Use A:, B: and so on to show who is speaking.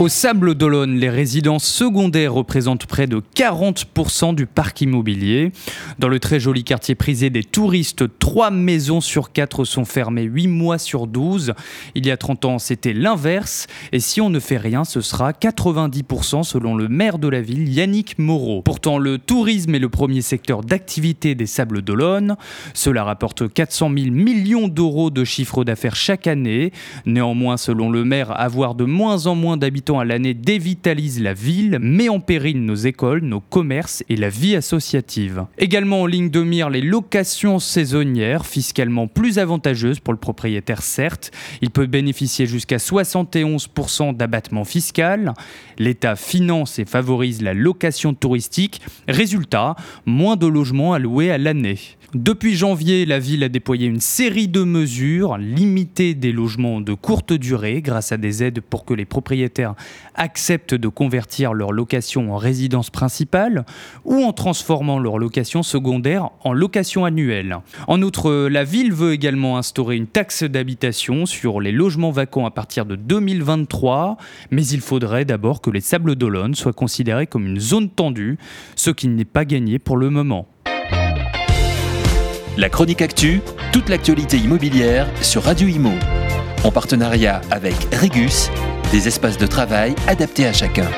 A: Au Sable d'Olonne, les résidences secondaires représentent près de 40% du parc immobilier. Dans le très joli quartier prisé des touristes, 3 maisons sur 4 sont fermées 8 mois sur 12. Il y a 30 ans, c'était l'inverse. Et si on ne fait rien, ce sera 90% selon le maire de la ville, Yannick Moreau. Pourtant, le tourisme est le premier secteur d'activité des Sables d'Olonne. Cela rapporte 400 000 millions d'euros de chiffre d'affaires chaque année. Néanmoins, selon le maire, avoir de moins en moins d'habitants à l'année dévitalise la ville, met en péril nos écoles, nos commerces et la vie associative. Également en ligne de mire les locations saisonnières, fiscalement plus avantageuses pour le propriétaire certes. Il peut bénéficier jusqu'à 71% d'abattement fiscal. L'État finance et favorise la location touristique. Résultat, moins de logements alloués à l'année. Depuis janvier, la ville a déployé une série de mesures, limiter des logements de courte durée grâce à des aides pour que les propriétaires acceptent de convertir leur location en résidence principale ou en transformant leur location secondaire en location annuelle. En outre, la ville veut également instaurer une taxe d'habitation sur les logements vacants à partir de 2023, mais il faudrait d'abord que les Sables d'Olonne soient considérés comme une zone tendue, ce qui n'est pas gagné pour le moment.
B: La chronique actu, toute l'actualité immobilière sur Radio Imo. En partenariat avec Regus, des espaces de travail adaptés à chacun.